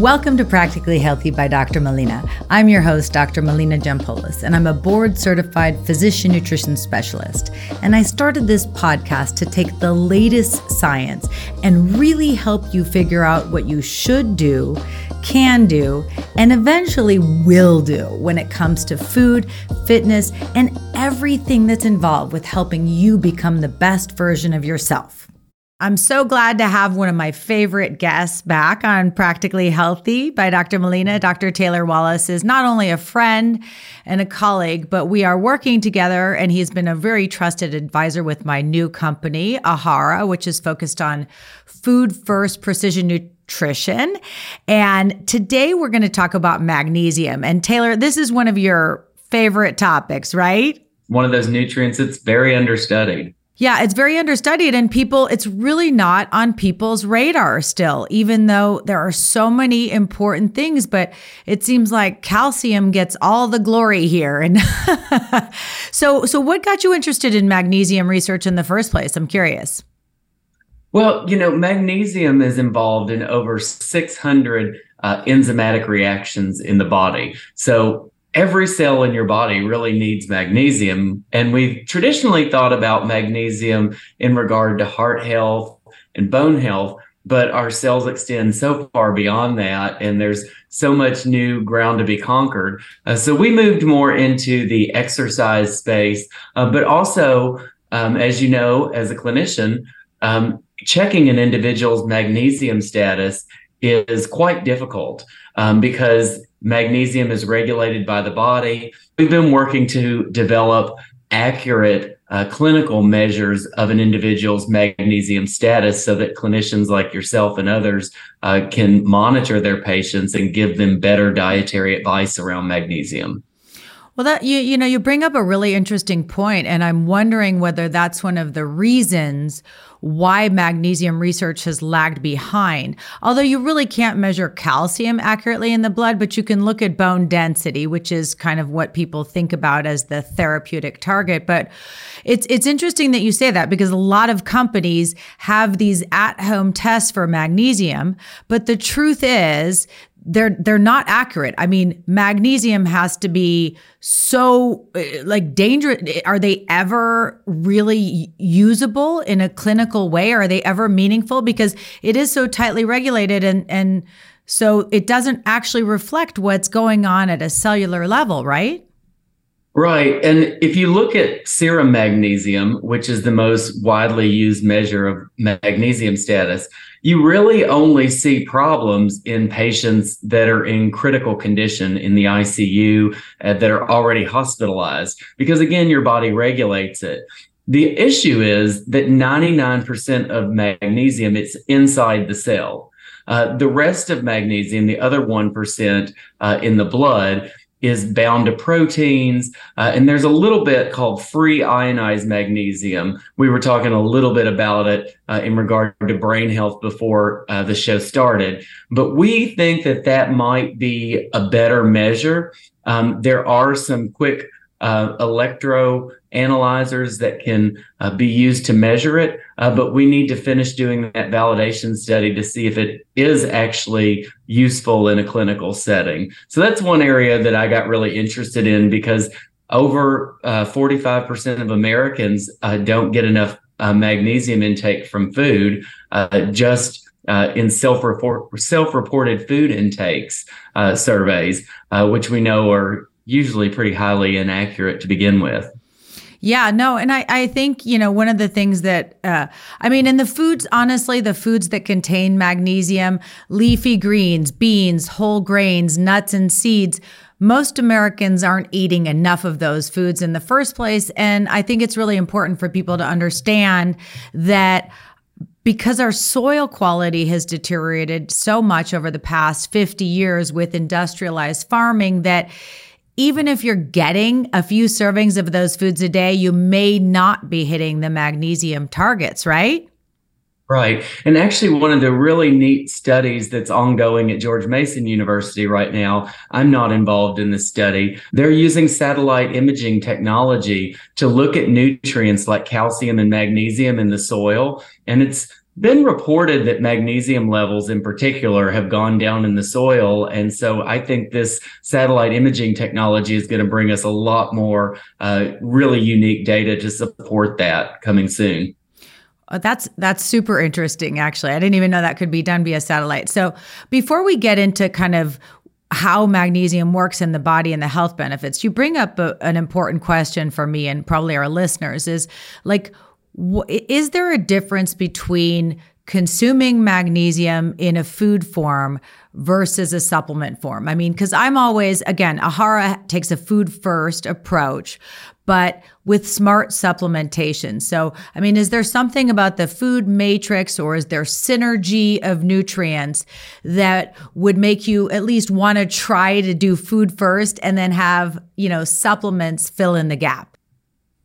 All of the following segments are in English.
Welcome to Practically Healthy by Dr. Melina. I'm your host, Dr. Melina Jampolis, and I'm a board certified physician nutrition specialist. And I started this podcast to take the latest science and really help you figure out what you should do, can do, and eventually will do when it comes to food, fitness, and everything that's involved with helping you become the best version of yourself. I'm so glad to have one of my favorite guests back on Practically Healthy by Dr. Melina. Dr. Taylor Wallace is not only a friend and a colleague, but we are working together, and he's been a very trusted advisor with my new company, Ahara, which is focused on food first precision nutrition. And today we're going to talk about magnesium. And Taylor, this is one of your favorite topics, right? One of those nutrients that's very understudied. Yeah, it's very understudied, and people, it's really not on people's radar still, even though there are so many important things. But it seems like calcium gets all the glory here. And so, so what got you interested in magnesium research in the first place? I'm curious. Well, you know, magnesium is involved in over 600 uh, enzymatic reactions in the body. So every cell in your body really needs magnesium. And we've traditionally thought about magnesium in regard to heart health and bone health, but our cells extend so far beyond that. And there's so much new ground to be conquered. Uh, so we moved more into the exercise space, uh, but also, um, as you know, as a clinician, um, checking an individual's magnesium status is quite difficult um, because Magnesium is regulated by the body. We've been working to develop accurate uh, clinical measures of an individual's magnesium status so that clinicians like yourself and others uh, can monitor their patients and give them better dietary advice around magnesium. Well, that you you know you bring up a really interesting point, and I'm wondering whether that's one of the reasons why magnesium research has lagged behind. Although you really can't measure calcium accurately in the blood, but you can look at bone density, which is kind of what people think about as the therapeutic target. But it's it's interesting that you say that because a lot of companies have these at-home tests for magnesium, but the truth is they're they're not accurate. I mean, magnesium has to be so eh, like dangerous. Are they ever really usable in a clinical way? Are they ever meaningful? Because it is so tightly regulated and and so it doesn't actually reflect what's going on at a cellular level, right? Right. And if you look at serum magnesium, which is the most widely used measure of magnesium status, you really only see problems in patients that are in critical condition in the ICU uh, that are already hospitalized, because again, your body regulates it. The issue is that 99% of magnesium is inside the cell. Uh, the rest of magnesium, the other 1% uh, in the blood, is bound to proteins. Uh, and there's a little bit called free ionized magnesium. We were talking a little bit about it uh, in regard to brain health before uh, the show started. But we think that that might be a better measure. Um, there are some quick uh, electro analyzers that can uh, be used to measure it, uh, but we need to finish doing that validation study to see if it is actually useful in a clinical setting. So that's one area that I got really interested in because over uh, 45% of Americans uh, don't get enough uh, magnesium intake from food, just uh, in self-report, self-reported food intakes uh, surveys, uh, which we know are usually pretty highly inaccurate to begin with. Yeah, no, and I, I think, you know, one of the things that, uh, I mean, in the foods, honestly, the foods that contain magnesium, leafy greens, beans, whole grains, nuts, and seeds, most Americans aren't eating enough of those foods in the first place. And I think it's really important for people to understand that because our soil quality has deteriorated so much over the past 50 years with industrialized farming that even if you're getting a few servings of those foods a day, you may not be hitting the magnesium targets, right? Right. And actually, one of the really neat studies that's ongoing at George Mason University right now, I'm not involved in this study. They're using satellite imaging technology to look at nutrients like calcium and magnesium in the soil. And it's been reported that magnesium levels in particular have gone down in the soil. And so I think this satellite imaging technology is going to bring us a lot more uh, really unique data to support that coming soon. Oh, that's that's super interesting actually. I didn't even know that could be done via satellite. So before we get into kind of how magnesium works in the body and the health benefits, you bring up a, an important question for me and probably our listeners is like is there a difference between consuming magnesium in a food form versus a supplement form? I mean, because I'm always, again, Ahara takes a food first approach, but with smart supplementation. So, I mean, is there something about the food matrix or is there synergy of nutrients that would make you at least want to try to do food first and then have, you know, supplements fill in the gap?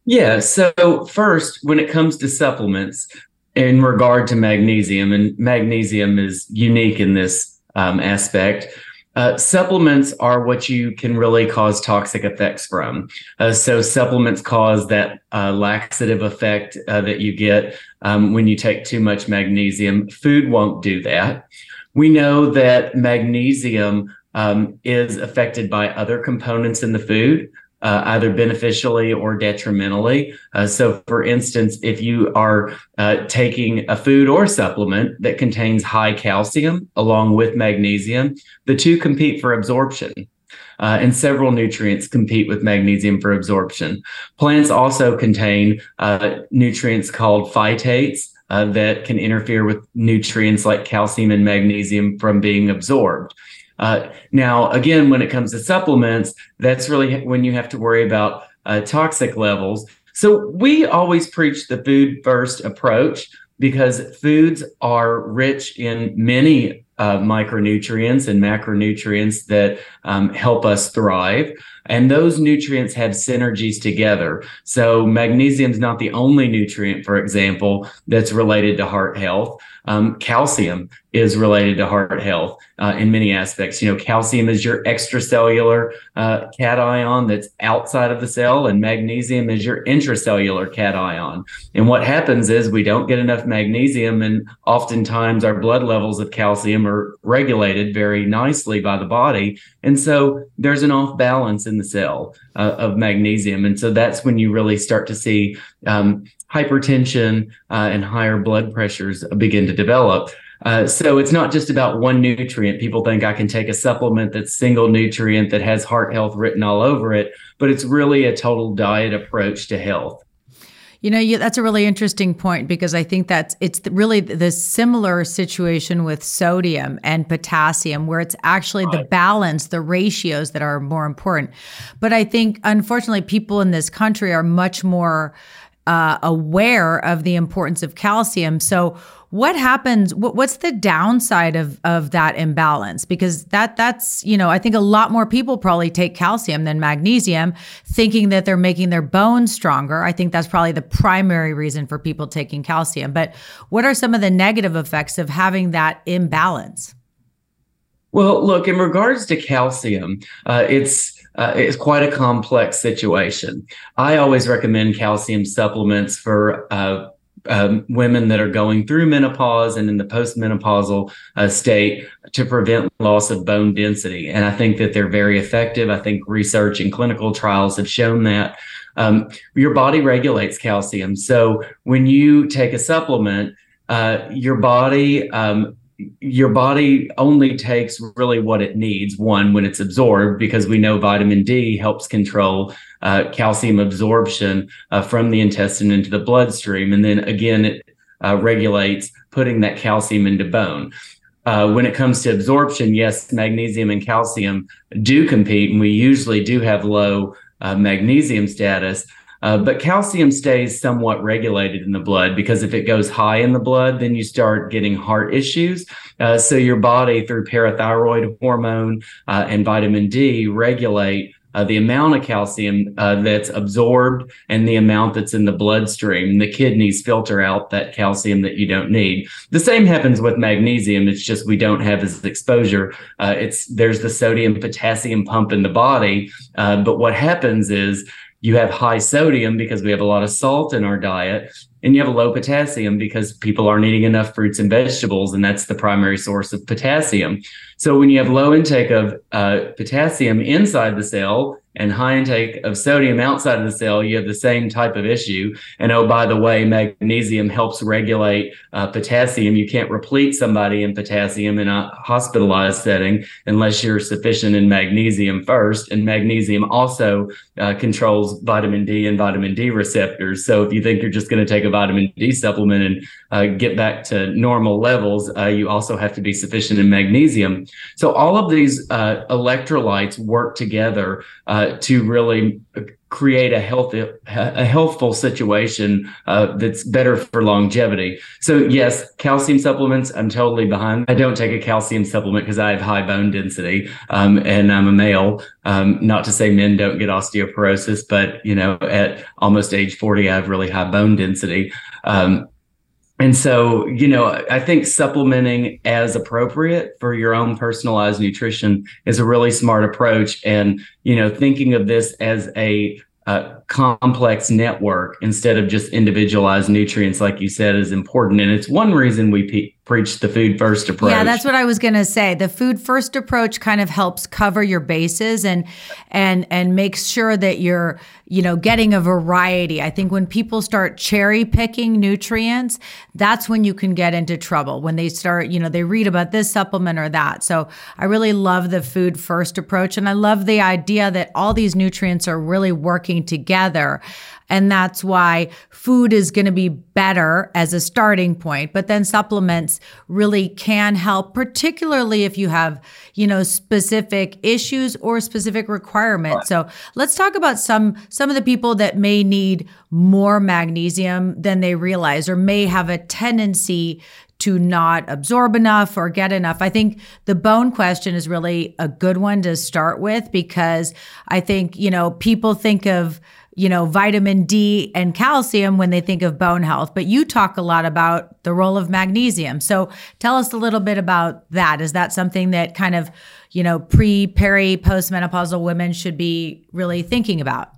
Yeah. So, first, when it comes to supplements, in regard to magnesium, and magnesium is unique in this um, aspect. Uh, supplements are what you can really cause toxic effects from. Uh, so, supplements cause that uh, laxative effect uh, that you get um, when you take too much magnesium. Food won't do that. We know that magnesium um, is affected by other components in the food uh, either beneficially or detrimentally. Uh, so, for instance, if you are uh, taking a food or supplement that contains high calcium along with magnesium, the two compete for absorption. Uh, and several nutrients compete with magnesium for absorption. Plants also contain uh, nutrients called phytates, uh, that can interfere with nutrients like calcium and magnesium from being absorbed. Uh, now, again, when it comes to supplements, that's really when you have to worry about uh, toxic levels. So we always preach the food first approach because foods are rich in many uh, micronutrients and macronutrients that um, help us thrive. And those nutrients have synergies together. So magnesium is not the only nutrient, for example, that's related to heart health. Um, calcium is related to heart health uh, in many aspects. You know, calcium is your extracellular uh, cation that's outside of the cell, and magnesium is your intracellular cation. And what happens is we don't get enough magnesium, and oftentimes our blood levels of calcium are regulated very nicely by the body. And so there's an off balance in the cell uh, of magnesium. And so that's when you really start to see um, hypertension uh, and higher blood pressures begin to develop. Uh, so it's not just about one nutrient. People think I can take a supplement that's single nutrient that has heart health written all over it, but it's really a total diet approach to health. You know, you, that's a really interesting point because I think that's it's really the similar situation with sodium and potassium, where it's actually the balance, the ratios that are more important. But I think, unfortunately, people in this country are much more uh, aware of the importance of calcium. So what happens what, what's the downside of of that imbalance? Because that that's you know i think a lot more people probably take calcium than magnesium thinking that they're making their bones stronger. I think that's probably the primary reason for people taking calcium. But what are some of the negative effects of having that imbalance? Well look in regards to calcium uh, it's uh, it's quite a complex situation. I always recommend calcium supplements for uh, um, women that are going through menopause and in the postmenopausal uh, state to prevent loss of bone density. And I think that they're very effective. I think research and clinical trials have shown that. Um, your body regulates calcium. So when you take a supplement, uh, your body um, your body only takes really what it needs one when it's absorbed because we know vitamin d helps control uh, calcium absorption uh, from the intestine into the bloodstream and then again it uh, regulates putting that calcium into bone. Uh, when it comes to absorption yes magnesium and calcium do compete and we usually do have low uh, magnesium status uh, but calcium stays somewhat regulated in the blood because if it goes high in the blood, then you start getting heart issues. Uh, so your body, through parathyroid hormone uh, and vitamin D, regulate uh, the amount of calcium uh, that's absorbed and the amount that's in the bloodstream. The kidneys filter out that calcium that you don't need. The same happens with magnesium. It's just we don't have as exposure. Uh, it's there's the sodium potassium pump in the body, uh, but what happens is you have high sodium because we have a lot of salt in our diet and you have a low potassium because people aren't eating enough fruits and vegetables, and that's the primary source of potassium. So when you have low intake of uh, potassium inside the cell, and high intake of sodium outside of the cell, you have the same type of issue. And oh, by the way, magnesium helps regulate uh, potassium. You can't replete somebody in potassium in a hospitalized setting unless you're sufficient in magnesium first. And magnesium also uh, controls vitamin D and vitamin D receptors. So if you think you're just going to take a vitamin D supplement and uh, get back to normal levels, uh, you also have to be sufficient in magnesium. So all of these uh, electrolytes work together uh, to really create a healthy, a healthful situation uh, that's better for longevity. So yes, calcium supplements. I'm totally behind. I don't take a calcium supplement because I have high bone density, um, and I'm a male. Um, not to say men don't get osteoporosis, but you know, at almost age 40, I have really high bone density. Um, and so, you know, I think supplementing as appropriate for your own personalized nutrition is a really smart approach. And, you know, thinking of this as a, a complex network instead of just individualized nutrients, like you said, is important. And it's one reason we pe- preach the food first approach. Yeah, that's what I was going to say. The food first approach kind of helps cover your bases and and and makes sure that you're, you know, getting a variety. I think when people start cherry picking nutrients, that's when you can get into trouble. When they start, you know, they read about this supplement or that. So, I really love the food first approach and I love the idea that all these nutrients are really working together. And that's why food is going to be better as a starting point, but then supplements really can help, particularly if you have, you know, specific issues or specific requirements. So let's talk about some, some of the people that may need more magnesium than they realize or may have a tendency to not absorb enough or get enough. I think the bone question is really a good one to start with because I think, you know, people think of you know, vitamin D and calcium when they think of bone health, but you talk a lot about the role of magnesium. So tell us a little bit about that. Is that something that kind of, you know, pre, peri, postmenopausal women should be really thinking about?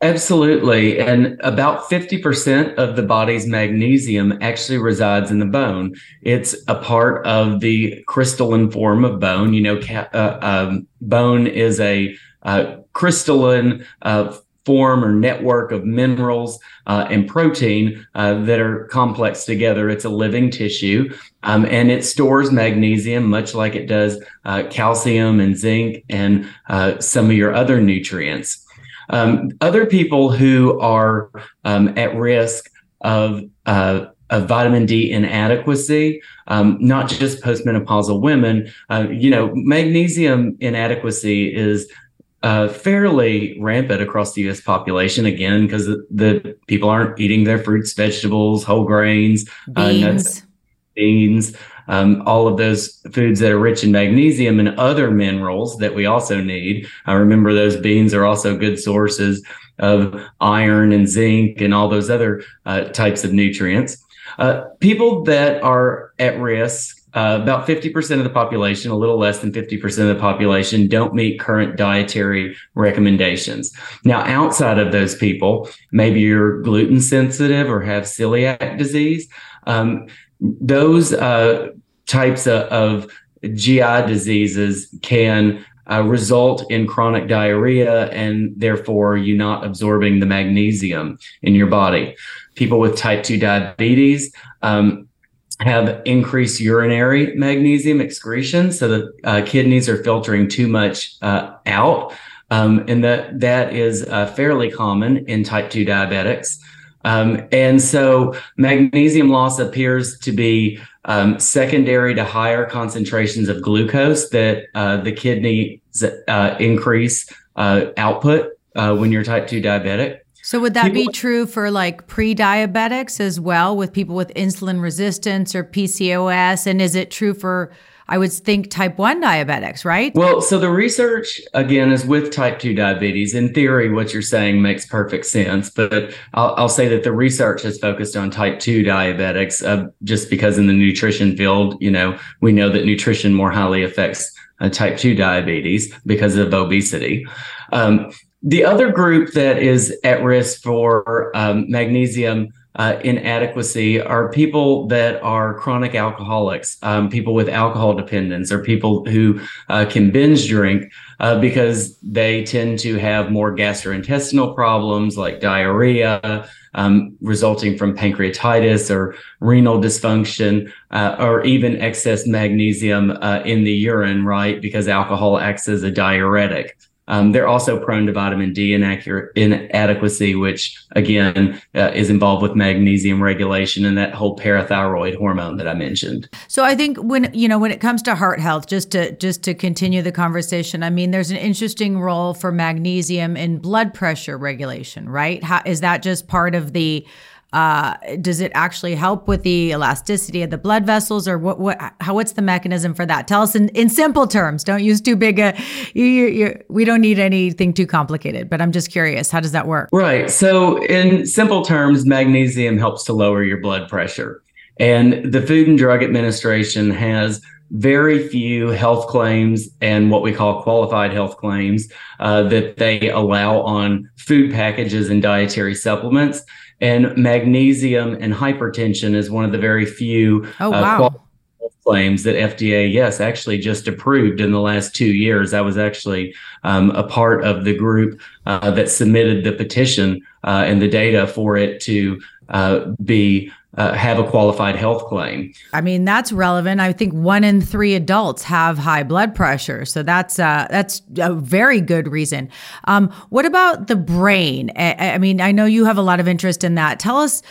Absolutely. And about 50% of the body's magnesium actually resides in the bone. It's a part of the crystalline form of bone. You know, ca- uh, um, bone is a uh, crystalline uh, form or network of minerals uh, and protein uh, that are complex together. It's a living tissue um, and it stores magnesium, much like it does uh, calcium and zinc and uh, some of your other nutrients. Um, other people who are um, at risk of uh, of vitamin D inadequacy, um, not just postmenopausal women. Uh, you know, magnesium inadequacy is uh, fairly rampant across the U.S. population again because the, the, people aren't eating their fruits, vegetables, whole grains, beans, uh, nuts, beans, um, all of those foods that are rich in magnesium and other minerals that we also need. I remember those beans are also good sources of iron and zinc and all those other uh, types of nutrients. Uh, people that are at risk uh, about 50% of the population, a little less than 50% of the population, don't meet current dietary recommendations. Now, outside of those people, maybe you're gluten sensitive or have celiac disease. Um, those uh, types of, of, GI diseases can uh, result in chronic diarrhea and therefore you not absorbing the magnesium in your body. People with type 2 diabetes, um, have increased urinary magnesium excretion, so the uh, kidneys are filtering too much uh, out, um, and that that is uh, fairly common in type two diabetics. Um, and so magnesium loss appears to be um, secondary to higher concentrations of glucose that uh, the kidneys uh, increase uh, output when you're type two diabetic. So would that people, be true for like pre-diabetics as well with people with insulin resistance or PCOS and is it true for I would think type 1 diabetics, right? Well, so the research again is with type 2 diabetes. In theory, what you're saying makes perfect sense, but I'll, I'll say that the research has focused on type 2 diabetics uh, just because in the nutrition field, you know, we know that nutrition more highly affects uh, type 2 diabetes because of obesity. Um, the other group that is at risk for um, magnesium uh, inadequacy are people that are chronic alcoholics, um, people with alcohol dependence, or people who uh, can binge drink uh, because they tend to have more gastrointestinal problems like diarrhea, um, resulting from pancreatitis or renal dysfunction, uh, or even excess magnesium uh, in the urine, right? Because alcohol acts as a diuretic. Um, they're also prone to vitamin D inadequacy, which again uh, is involved with magnesium regulation and that whole parathyroid hormone that I mentioned. So I think when you know when it comes to heart health, just to just to continue the conversation, I mean, there's an interesting role for magnesium in blood pressure regulation, right? How, is that just part of the uh, does it actually help with the elasticity of the blood vessels, or what? What? How? What's the mechanism for that? Tell us in, in simple terms. Don't use too big a. You, you, we don't need anything too complicated. But I'm just curious. How does that work? Right. So, in simple terms, magnesium helps to lower your blood pressure, and the Food and Drug Administration has very few health claims and what we call qualified health claims uh, that they allow on food packages and dietary supplements. And magnesium and hypertension is one of the very few oh, uh, wow. uh, claims that FDA, yes, actually just approved in the last two years. I was actually um, a part of the group uh, that submitted the petition uh, and the data for it to uh, be uh, have a qualified health claim. I mean, that's relevant. I think one in three adults have high blood pressure, so that's uh, that's a very good reason. Um, what about the brain? I, I mean, I know you have a lot of interest in that. Tell us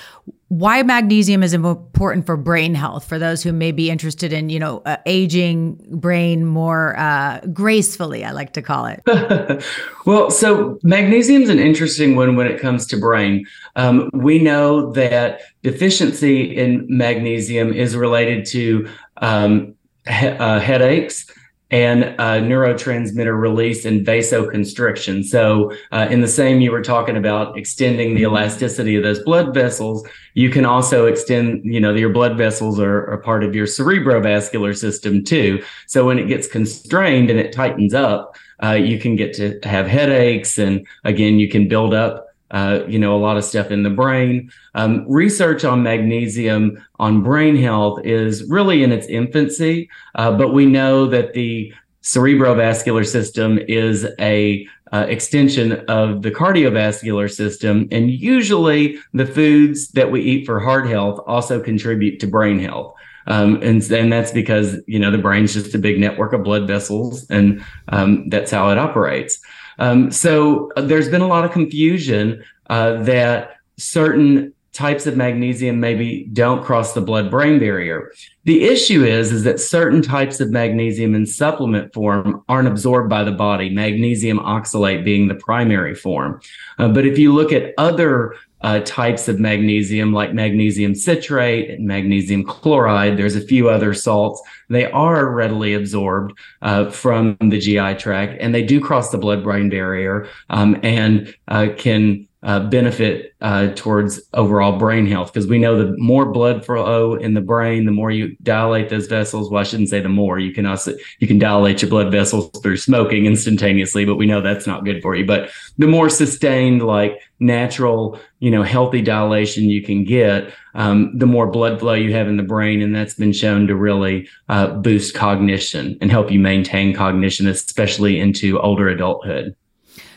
why magnesium is important for brain health for those who may be interested in you know uh, aging brain more uh, gracefully i like to call it. Well so magnesium is an interesting one when it comes to brain. Um, we know that deficiency in magnesium is related to um, he- uh, headaches and neurotransmitter release and vasoconstriction. So, uh, in the same, you were talking about extending the elasticity of those blood vessels. You can also extend, you know, your blood vessels are, are part of your cerebrovascular system too. So, when it gets constrained and it tightens up, uh, you can get to have headaches, and again, you can build up uh, you know, a lot of stuff in the brain. Um, research on magnesium on brain health is really in its infancy, uh, but we know that the cerebrovascular system is a uh, extension of the cardiovascular system, and usually the foods that we eat for heart health also contribute to brain health. Um, and, and that's because you know the brain's just a big network of blood vessels, and um, that's how it operates. Um, so uh, there's been a lot of confusion uh, that certain types of magnesium maybe don't cross the blood brain barrier. The issue is is that certain types of magnesium in supplement form aren't absorbed by the body, magnesium oxalate being the primary form. Uh, but if you look at other uh, types of magnesium like magnesium citrate and magnesium chloride. There's a few other salts. They are readily absorbed uh, from the GI tract and they do cross the blood brain barrier um, and uh, can uh, benefit uh, towards overall brain health because we know the more blood flow in the brain, the more you dilate those vessels. Well, I shouldn't say the more. You can also you can dilate your blood vessels through smoking instantaneously, but we know that's not good for you. But the more sustained, like natural, you know, healthy dilation you can get, um, the more blood flow you have in the brain, and that's been shown to really uh, boost cognition and help you maintain cognition, especially into older adulthood.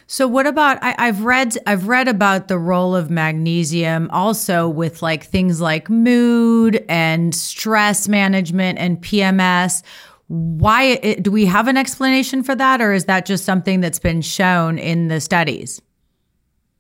So what about I, have read I've read about the role of magnesium also with like things like mood and stress management and PMS. Why it, do we have an explanation for that, or is that just something that's been shown in the studies?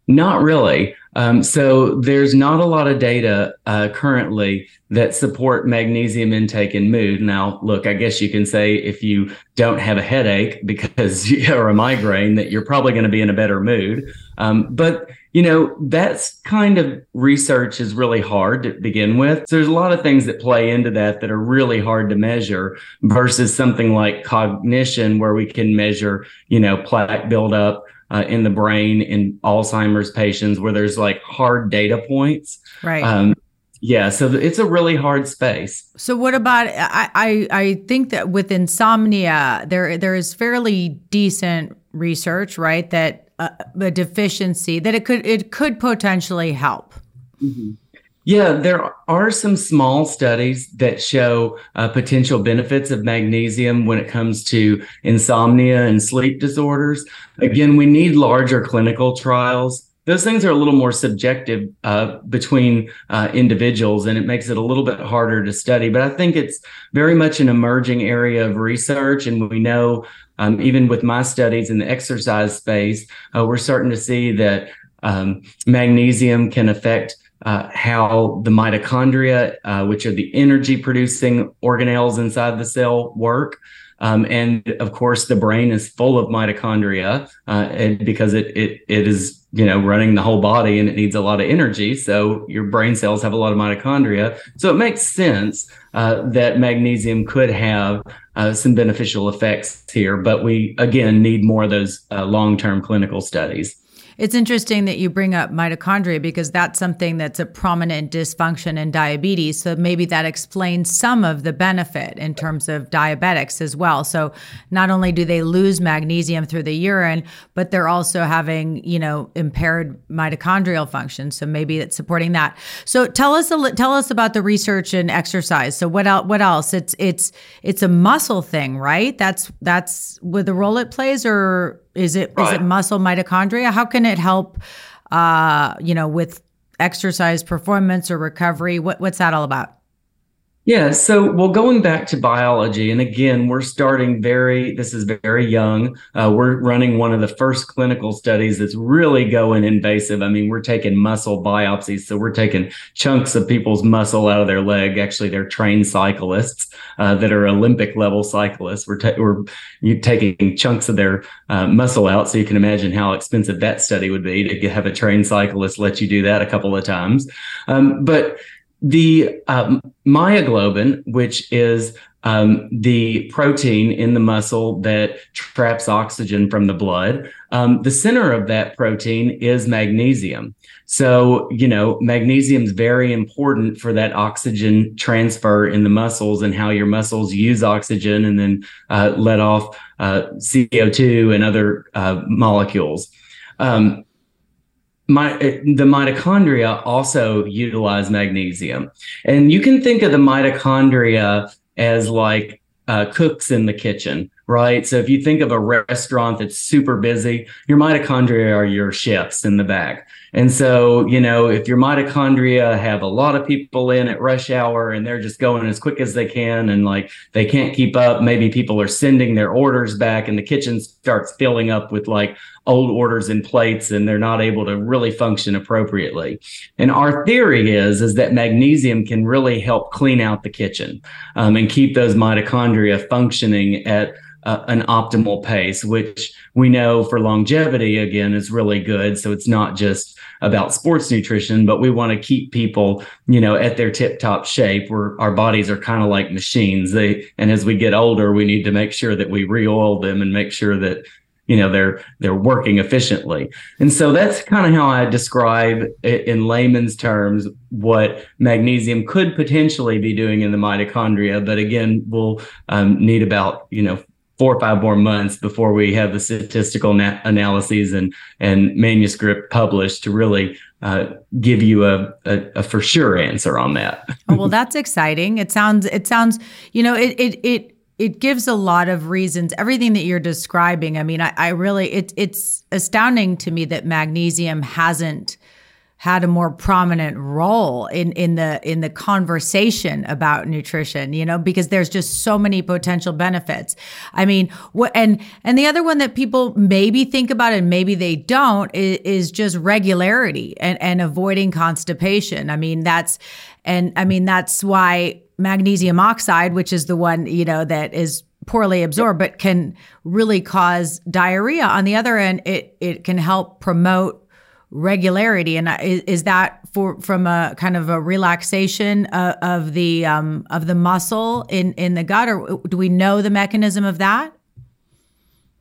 Not really. Um, so there's not a lot of data uh, currently that support magnesium intake and mood. Now, look, I guess you can say if you don't have a headache because or a migraine, that you're probably going to be in a better mood. Um, but you know that's kind of research is really hard to begin with. So there's a lot of things that play into that that are really hard to measure versus something like cognition, where we can measure, you know, plaque buildup uh, in the brain in Alzheimer's patients where there's like hard data points. Right. Um, yeah, so it's a really hard space. So what about I, I I think that with insomnia there there is fairly decent research, right? That uh, a deficiency that it could it could potentially help. Mm-hmm. Yeah, there are some small studies that show uh, potential benefits of magnesium when it comes to insomnia and sleep disorders. Again, we need larger clinical trials. Those things are a little more subjective uh, between uh, individuals, and it makes it a little bit harder to study. But I think it's very much an emerging area of research, and we know um, even with my studies in the exercise space, uh, we're starting to see that um, magnesium can affect uh, how the mitochondria, uh, which are the energy producing organelles inside the cell, work. Um, and of course, the brain is full of mitochondria uh, because it, it it is you know running the whole body and it needs a lot of energy. So your brain cells have a lot of mitochondria. So it makes sense uh, that magnesium could have uh, some beneficial effects here. But we again need more of those uh, long term clinical studies. It's interesting that you bring up mitochondria because that's something that's a prominent dysfunction in diabetes. So maybe that explains some of the benefit in terms of diabetics as well. So not only do they lose magnesium through the urine, but they're also having, you know, impaired mitochondrial function. So maybe it's supporting that. So tell us a, tell us about the research and exercise. So what else what else? It's it's it's a muscle thing, right? That's that's with the role it plays or is it right. is it muscle mitochondria? How can it help? Uh, you know, with exercise performance or recovery. What what's that all about? Yeah. So, well, going back to biology, and again, we're starting very, this is very young. Uh, we're running one of the first clinical studies that's really going invasive. I mean, we're taking muscle biopsies. So, we're taking chunks of people's muscle out of their leg. Actually, they're trained cyclists uh, that are Olympic level cyclists. We're, ta- we're taking chunks of their uh, muscle out. So, you can imagine how expensive that study would be to have a trained cyclist let you do that a couple of times. Um, but the um, myoglobin, which is um, the protein in the muscle that traps oxygen from the blood, um, the center of that protein is magnesium. So, you know, magnesium is very important for that oxygen transfer in the muscles and how your muscles use oxygen and then uh, let off uh, CO2 and other uh, molecules. Um, my, the mitochondria also utilize magnesium. And you can think of the mitochondria as like uh, cooks in the kitchen, right? So if you think of a restaurant that's super busy, your mitochondria are your chefs in the back. And so, you know, if your mitochondria have a lot of people in at rush hour and they're just going as quick as they can and like they can't keep up, maybe people are sending their orders back and the kitchen starts filling up with like old orders and plates and they're not able to really function appropriately. And our theory is, is that magnesium can really help clean out the kitchen um, and keep those mitochondria functioning at uh, an optimal pace, which we know for longevity, again, is really good. So it's not just about sports nutrition, but we want to keep people, you know, at their tip top shape where our bodies are kind of like machines. They, and as we get older, we need to make sure that we re-oil them and make sure that, you know, they're, they're working efficiently. And so that's kind of how I describe in layman's terms what magnesium could potentially be doing in the mitochondria. But again, we'll um, need about, you know, four or five more months before we have the statistical na- analyses and and manuscript published to really uh, give you a, a, a, for sure answer on that. oh, well, that's exciting. It sounds it sounds you know it it it. It gives a lot of reasons. Everything that you're describing, I mean, I, I really, it, it's astounding to me that magnesium hasn't had a more prominent role in in the in the conversation about nutrition you know because there's just so many potential benefits. I mean what and and the other one that people maybe think about and maybe they don't is, is just regularity and and avoiding constipation. I mean that's and i mean that's why magnesium oxide which is the one you know that is poorly absorbed but can really cause diarrhea. On the other end it it can help promote regularity and is, is that for from a kind of a relaxation uh, of the um, of the muscle in in the gut or do we know the mechanism of that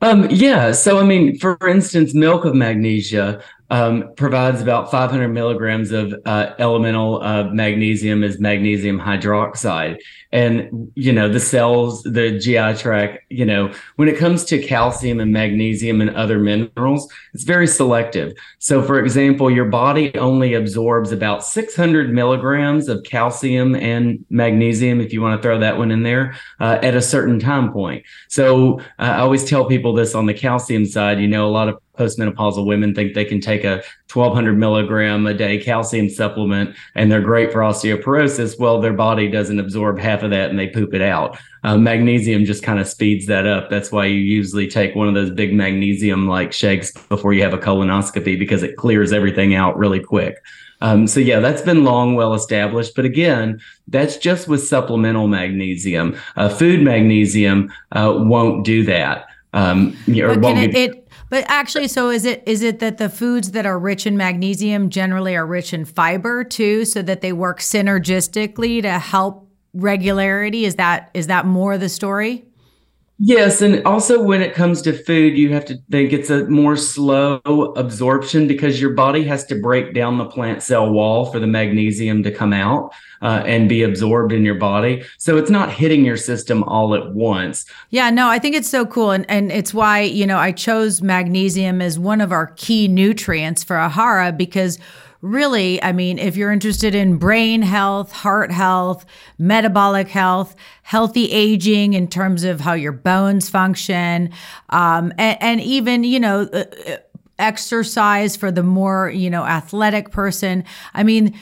um, yeah. So, I mean, for instance, milk of magnesia um, provides about 500 milligrams of uh, elemental uh, magnesium as magnesium hydroxide. And, you know, the cells, the GI tract, you know, when it comes to calcium and magnesium and other minerals, it's very selective. So, for example, your body only absorbs about 600 milligrams of calcium and magnesium, if you want to throw that one in there, uh, at a certain time point. So, uh, I always tell people this on the calcium side, you know, a lot of postmenopausal women think they can take a 1200 milligram a day calcium supplement and they're great for osteoporosis. Well, their body doesn't absorb half of that and they poop it out. Uh, magnesium just kind of speeds that up. That's why you usually take one of those big magnesium like shakes before you have a colonoscopy because it clears everything out really quick. Um, so yeah, that's been long well established. But again, that's just with supplemental magnesium. Uh, food magnesium uh, won't do that. Um, or won't it, it, but actually, so is it is it that the foods that are rich in magnesium generally are rich in fiber too, so that they work synergistically to help regularity? Is that is that more of the story? Yes, and also when it comes to food, you have to think it's a more slow absorption because your body has to break down the plant cell wall for the magnesium to come out uh, and be absorbed in your body. So it's not hitting your system all at once. Yeah, no, I think it's so cool, and and it's why you know I chose magnesium as one of our key nutrients for Ahara because really, I mean, if you're interested in brain health, heart health, metabolic health, healthy aging in terms of how your bones function, um, and, and, even, you know, uh, uh, exercise for the more, you know, athletic person. I mean,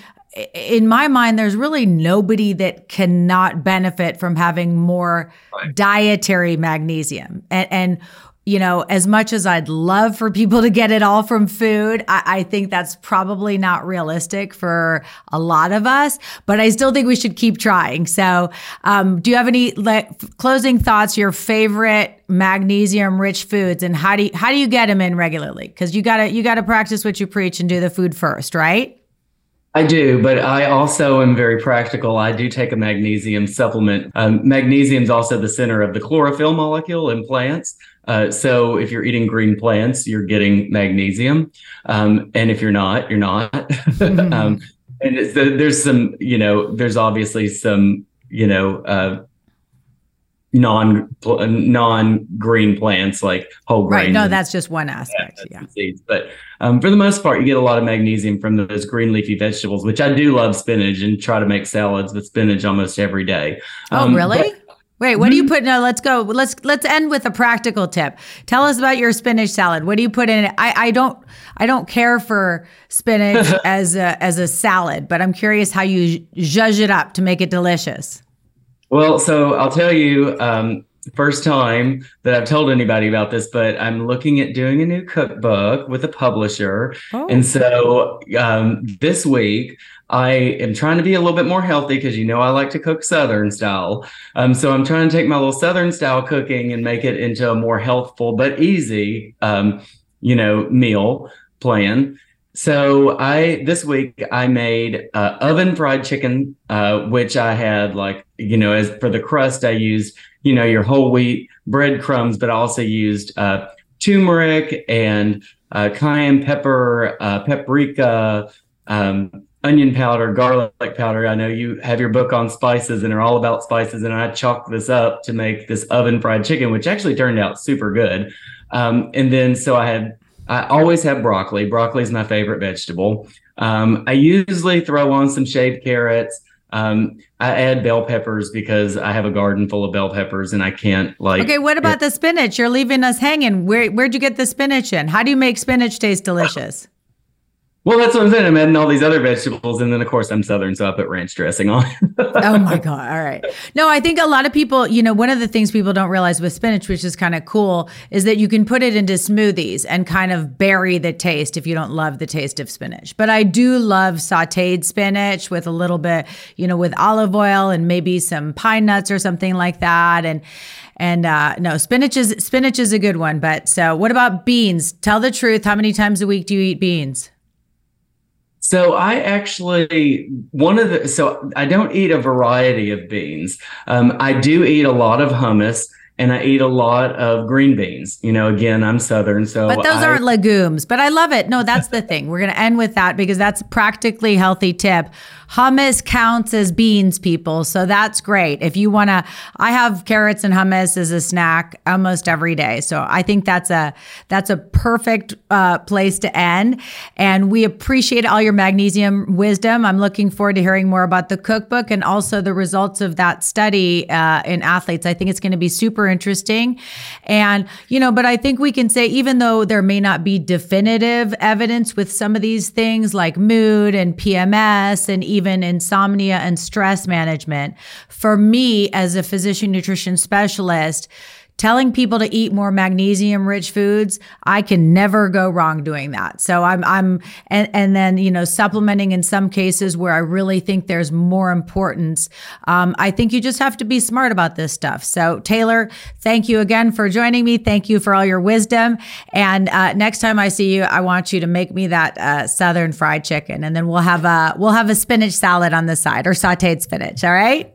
in my mind, there's really nobody that cannot benefit from having more dietary magnesium. And, and you know, as much as I'd love for people to get it all from food, I, I, think that's probably not realistic for a lot of us, but I still think we should keep trying. So, um, do you have any le- closing thoughts, your favorite magnesium rich foods and how do you, how do you get them in regularly? Cause you gotta, you gotta practice what you preach and do the food first, right? I do, but I also am very practical. I do take a magnesium supplement. Um, magnesium is also the center of the chlorophyll molecule in plants. Uh, so if you're eating green plants, you're getting magnesium, um, and if you're not, you're not. mm-hmm. um, and the, there's some, you know, there's obviously some, you know, uh, non non green plants like whole grain. Right. No, that's just one aspect. Yeah. yeah. Seeds. But um, for the most part, you get a lot of magnesium from those green leafy vegetables, which I do love spinach and try to make salads with spinach almost every day. Oh, um, really? But, Wait, what do you mm-hmm. put? No, let's go. Let's let's end with a practical tip. Tell us about your spinach salad. What do you put in it? I, I don't I don't care for spinach as a as a salad, but I'm curious how you zhuzh it up to make it delicious. Well, so I'll tell you, um, first time that I've told anybody about this, but I'm looking at doing a new cookbook with a publisher, oh. and so um, this week I am trying to be a little bit more healthy because you know I like to cook Southern style. Um, so I'm trying to take my little Southern style cooking and make it into a more healthful but easy, um, you know, meal plan. So I this week I made uh, oven fried chicken, uh, which I had like you know as for the crust I used you know your whole wheat breadcrumbs, but I also used uh, turmeric and uh, cayenne pepper, uh, paprika, um, onion powder, garlic powder. I know you have your book on spices and are all about spices, and I chalked this up to make this oven fried chicken, which actually turned out super good. Um, and then so I had I always have broccoli. Broccoli is my favorite vegetable. Um, I usually throw on some shaved carrots. Um, I add bell peppers because I have a garden full of bell peppers and I can't like. Okay, what about it, the spinach? You're leaving us hanging. Where where'd you get the spinach in? How do you make spinach taste delicious? Well, that's what I'm saying. I'm adding all these other vegetables, and then of course I'm Southern, so I put ranch dressing on. oh my god! All right. No, I think a lot of people, you know, one of the things people don't realize with spinach, which is kind of cool, is that you can put it into smoothies and kind of bury the taste if you don't love the taste of spinach. But I do love sautéed spinach with a little bit, you know, with olive oil and maybe some pine nuts or something like that, and. And uh, no, spinach is spinach is a good one. But so, what about beans? Tell the truth. How many times a week do you eat beans? So I actually one of the so I don't eat a variety of beans. Um, I do eat a lot of hummus, and I eat a lot of green beans. You know, again, I'm Southern, so but those I, aren't legumes. But I love it. No, that's the thing. We're going to end with that because that's practically healthy tip. Hummus counts as beans, people. So that's great. If you want to, I have carrots and hummus as a snack almost every day. So I think that's a that's a perfect uh, place to end. And we appreciate all your magnesium wisdom. I'm looking forward to hearing more about the cookbook and also the results of that study uh, in athletes. I think it's going to be super interesting. And you know, but I think we can say even though there may not be definitive evidence with some of these things like mood and PMS and even insomnia and stress management. For me, as a physician nutrition specialist, telling people to eat more magnesium rich foods i can never go wrong doing that. So i'm i'm and, and then you know supplementing in some cases where i really think there's more importance. Um, i think you just have to be smart about this stuff. So taylor thank you again for joining me. Thank you for all your wisdom. And uh, next time i see you i want you to make me that uh, southern fried chicken. And then we'll have a we'll have a spinach salad on the side or sauteed spinach. All right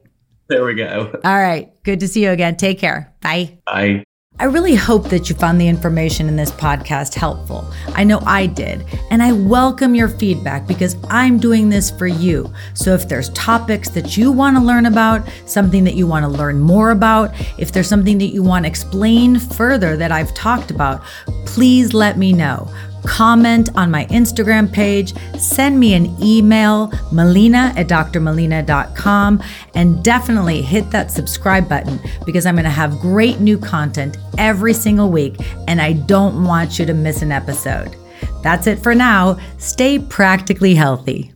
there we go. All right. Good to see you again. Take care. Bye. Bye. I really hope that you found the information in this podcast helpful. I know I did, and I welcome your feedback because I'm doing this for you. So if there's topics that you want to learn about, something that you want to learn more about, if there's something that you want to explain further that I've talked about, please let me know comment on my Instagram page, send me an email, melina at drmelina.com, and definitely hit that subscribe button because I'm going to have great new content every single week, and I don't want you to miss an episode. That's it for now. Stay practically healthy.